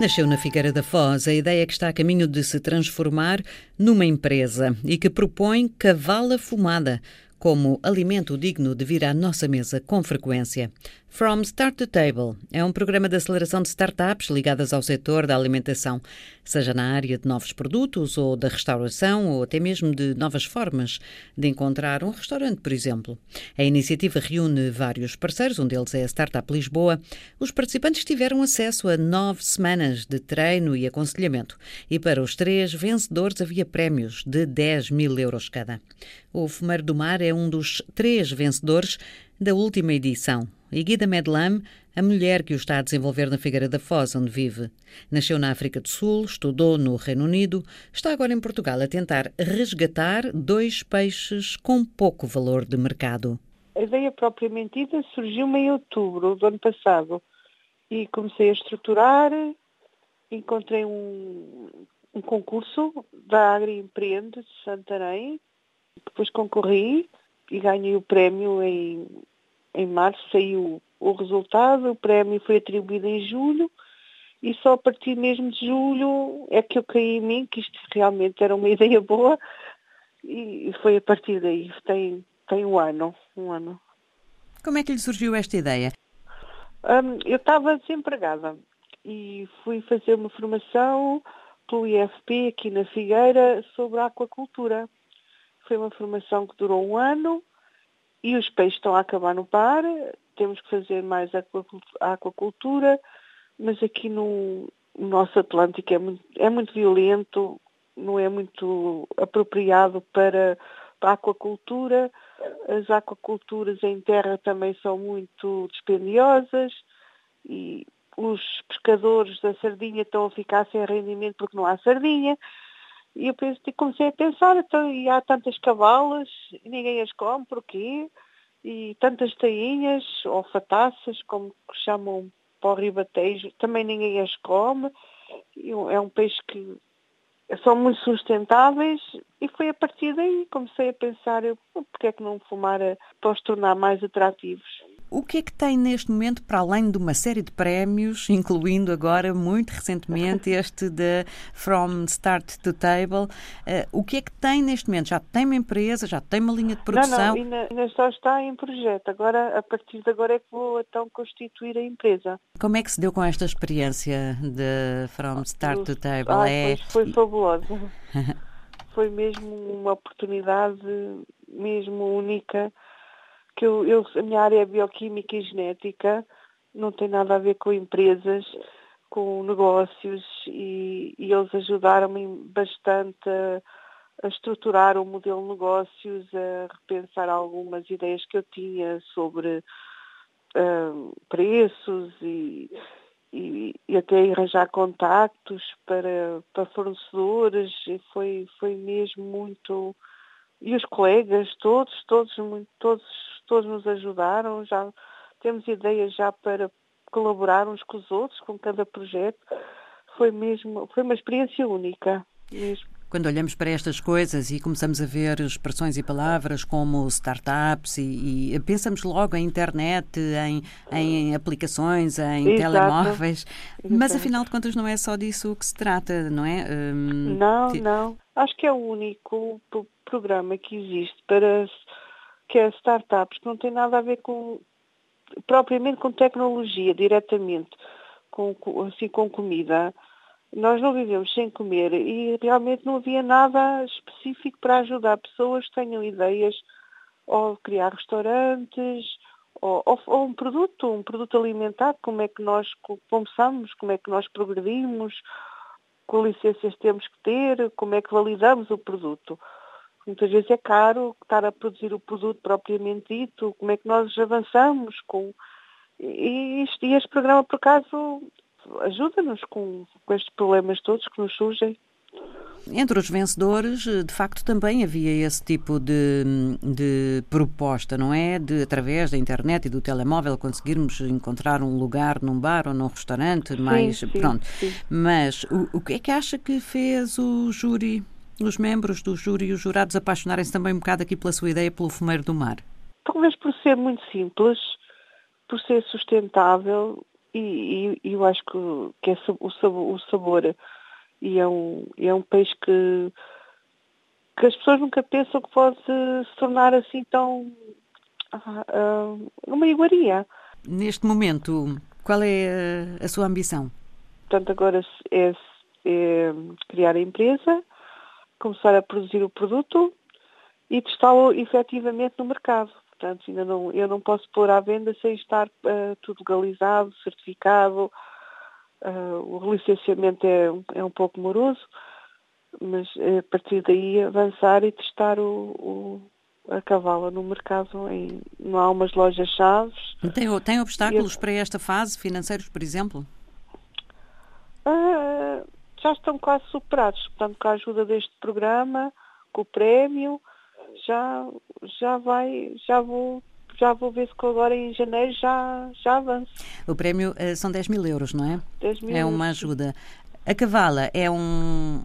Nasceu na Figueira da Foz a ideia que está a caminho de se transformar numa empresa e que propõe cavala fumada como alimento digno de vir à nossa mesa com frequência. From Start to Table é um programa de aceleração de startups ligadas ao setor da alimentação, seja na área de novos produtos ou da restauração ou até mesmo de novas formas de encontrar um restaurante, por exemplo. A iniciativa reúne vários parceiros, um deles é a Startup Lisboa. Os participantes tiveram acesso a nove semanas de treino e aconselhamento e para os três vencedores havia prémios de 10 mil euros cada. O Fumeiro do Mar é um dos três vencedores da última edição. E Guida Medlam, a mulher que o está a desenvolver na Figueira da Foz, onde vive. Nasceu na África do Sul, estudou no Reino Unido, está agora em Portugal a tentar resgatar dois peixes com pouco valor de mercado. A ideia propriamente dita surgiu em outubro do ano passado e comecei a estruturar, encontrei um, um concurso da Agri Empreende de Santarém, depois concorri e ganhei o prémio em em março saiu o resultado, o prémio foi atribuído em julho e só a partir mesmo de julho é que eu caí em mim que isto realmente era uma ideia boa e foi a partir daí, tem, tem um ano, um ano. Como é que lhe surgiu esta ideia? Um, eu estava desempregada e fui fazer uma formação pelo IFP aqui na Figueira sobre a aquacultura. Foi uma formação que durou um ano e os peixes estão a acabar no par, temos que fazer mais aquacultura, mas aqui no, no nosso Atlântico é muito, é muito violento, não é muito apropriado para, para a aquacultura. As aquaculturas em terra também são muito dispendiosas e os pescadores da sardinha estão a ficar sem rendimento porque não há sardinha. E eu pensei, comecei a pensar, então, e há tantas cavalas, e ninguém as come, porquê? E tantas tainhas, ou fataças, como chamam para o ribatejo, também ninguém as come. É um peixe que são muito sustentáveis e foi a partir daí que comecei a pensar eu, porque é que não fumar para os tornar mais atrativos. O que é que tem neste momento, para além de uma série de prémios, incluindo agora, muito recentemente, este de From Start to Table, uh, o que é que tem neste momento? Já tem uma empresa, já tem uma linha de produção? Não, não, ainda, ainda só está em projeto. Agora, a partir de agora é que vou então constituir a empresa. Como é que se deu com esta experiência de From Start to Table? Ah, é... Foi fabuloso. foi mesmo uma oportunidade mesmo única que eu, eu, a minha área é bioquímica e genética, não tem nada a ver com empresas, com negócios e, e eles ajudaram-me bastante a, a, estruturar o modelo de negócios, a repensar algumas ideias que eu tinha sobre uh, preços e, e, e, até arranjar contactos para, para fornecedores e foi, foi mesmo muito e os colegas todos, todos, muito, todos todos nos ajudaram, já temos ideias já para colaborar uns com os outros, com cada projeto. Foi mesmo, foi uma experiência única mesmo. Quando olhamos para estas coisas e começamos a ver expressões e palavras como startups e, e pensamos logo em internet, em, em aplicações, em Exato. telemóveis, Exato. mas afinal de contas não é só disso que se trata, não é? Hum, não, não. Acho que é o único programa que existe para que é startups, que não tem nada a ver com propriamente com tecnologia diretamente, com, assim com comida. Nós não vivemos sem comer e realmente não havia nada específico para ajudar pessoas que tenham ideias ou criar restaurantes ou, ou, ou um produto, um produto alimentar, como é que nós começamos, como é que nós progredimos, que licenças temos que ter, como é que validamos o produto. Muitas vezes é caro estar a produzir o produto propriamente dito, como é que nós avançamos com. E, este, e este programa, por acaso, ajuda-nos com, com estes problemas todos que nos surgem. Entre os vencedores, de facto, também havia esse tipo de, de proposta, não é? De, através da internet e do telemóvel, conseguirmos encontrar um lugar num bar ou num restaurante, sim, mais. Sim, pronto. Sim. Mas o, o que é que acha que fez o júri os membros do júri e os jurados apaixonarem-se também um bocado aqui pela sua ideia pelo fumeiro do mar? Talvez por ser muito simples, por ser sustentável e, e eu acho que, que é o sabor, o sabor e é um, é um peixe que, que as pessoas nunca pensam que pode se tornar assim tão uh, uh, uma iguaria. Neste momento, qual é a, a sua ambição? Portanto, agora é, é, criar a empresa, começar a produzir o produto e testá-lo efetivamente no mercado. Portanto, ainda não, eu não posso pôr à venda sem estar uh, tudo legalizado, certificado. Uh, o licenciamento é, é um pouco moroso, mas a partir daí avançar e testar o, o a cavala no mercado. Em, não há umas lojas-chaves. Tem, tem obstáculos eu, para esta fase, financeiros, por exemplo? Já estão quase superados. Portanto, com a ajuda deste programa, com o prémio, já, já vai, já vou já vou ver se agora em janeiro já, já avanço. O prémio uh, são 10 mil euros, não é? 10 mil É uma ajuda. A cavala é um,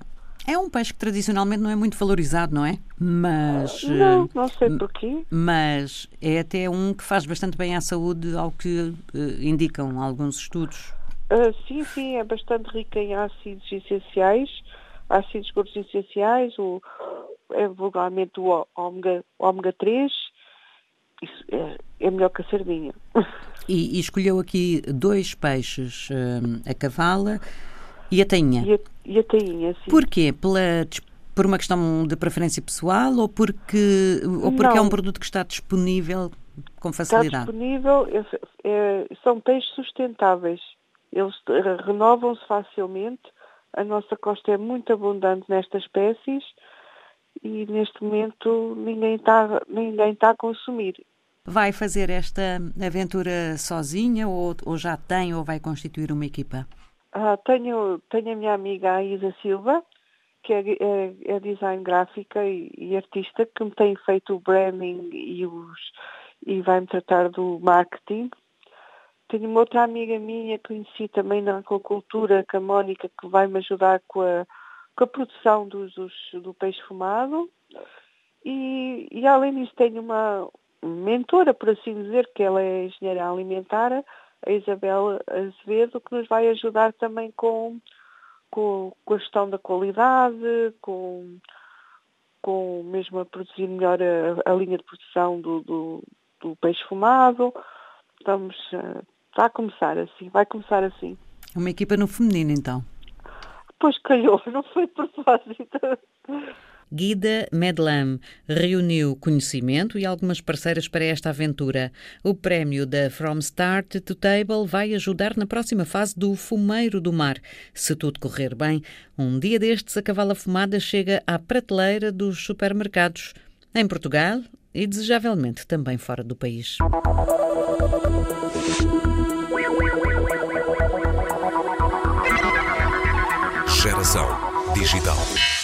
é um peixe que tradicionalmente não é muito valorizado, não é? Mas. Não, não sei porquê. Mas é até um que faz bastante bem à saúde, ao que uh, indicam alguns estudos. Uh, sim, sim, é bastante rica em ácidos essenciais, ácidos gordos essenciais, o, é vulgarmente o ômega, ômega 3. Isso é, é melhor que a sardinha. E, e escolheu aqui dois peixes, uh, a cavala e a tainha. E a, e a tainha, sim. Porquê? Pela, por uma questão de preferência pessoal ou porque, ou porque Não. é um produto que está disponível com facilidade? Está disponível, é, é, são peixes sustentáveis. Eles renovam-se facilmente. A nossa costa é muito abundante nestas espécies e neste momento ninguém está, ninguém está a consumir. Vai fazer esta aventura sozinha ou, ou já tem ou vai constituir uma equipa? Ah, tenho, tenho a minha amiga Isa Silva, que é, é, é design gráfica e, e, artista, que me tem feito o branding e, os, e vai-me tratar do marketing. Tenho uma outra amiga minha conheci também na aquacultura, que a Mónica, que vai-me ajudar com a, com a produção dos, dos, do peixe fumado. E, e além disso tenho uma mentora, por assim dizer, que ela é engenheira alimentar, a Isabel Azevedo, que nos vai ajudar também com, com, com a gestão da qualidade, com, com mesmo a produzir melhor a, a linha de produção do, do, do, peixe fumado. Estamos, está a começar assim, vai começar assim. Uma equipa no feminino, então? Pois calhou, não foi por propósito. Guida Medlam reuniu conhecimento e algumas parceiras para esta aventura. O prémio da From Start to Table vai ajudar na próxima fase do Fumeiro do Mar. Se tudo correr bem, um dia destes a cavala fumada chega à prateleira dos supermercados em Portugal e desejavelmente também fora do país. Digital.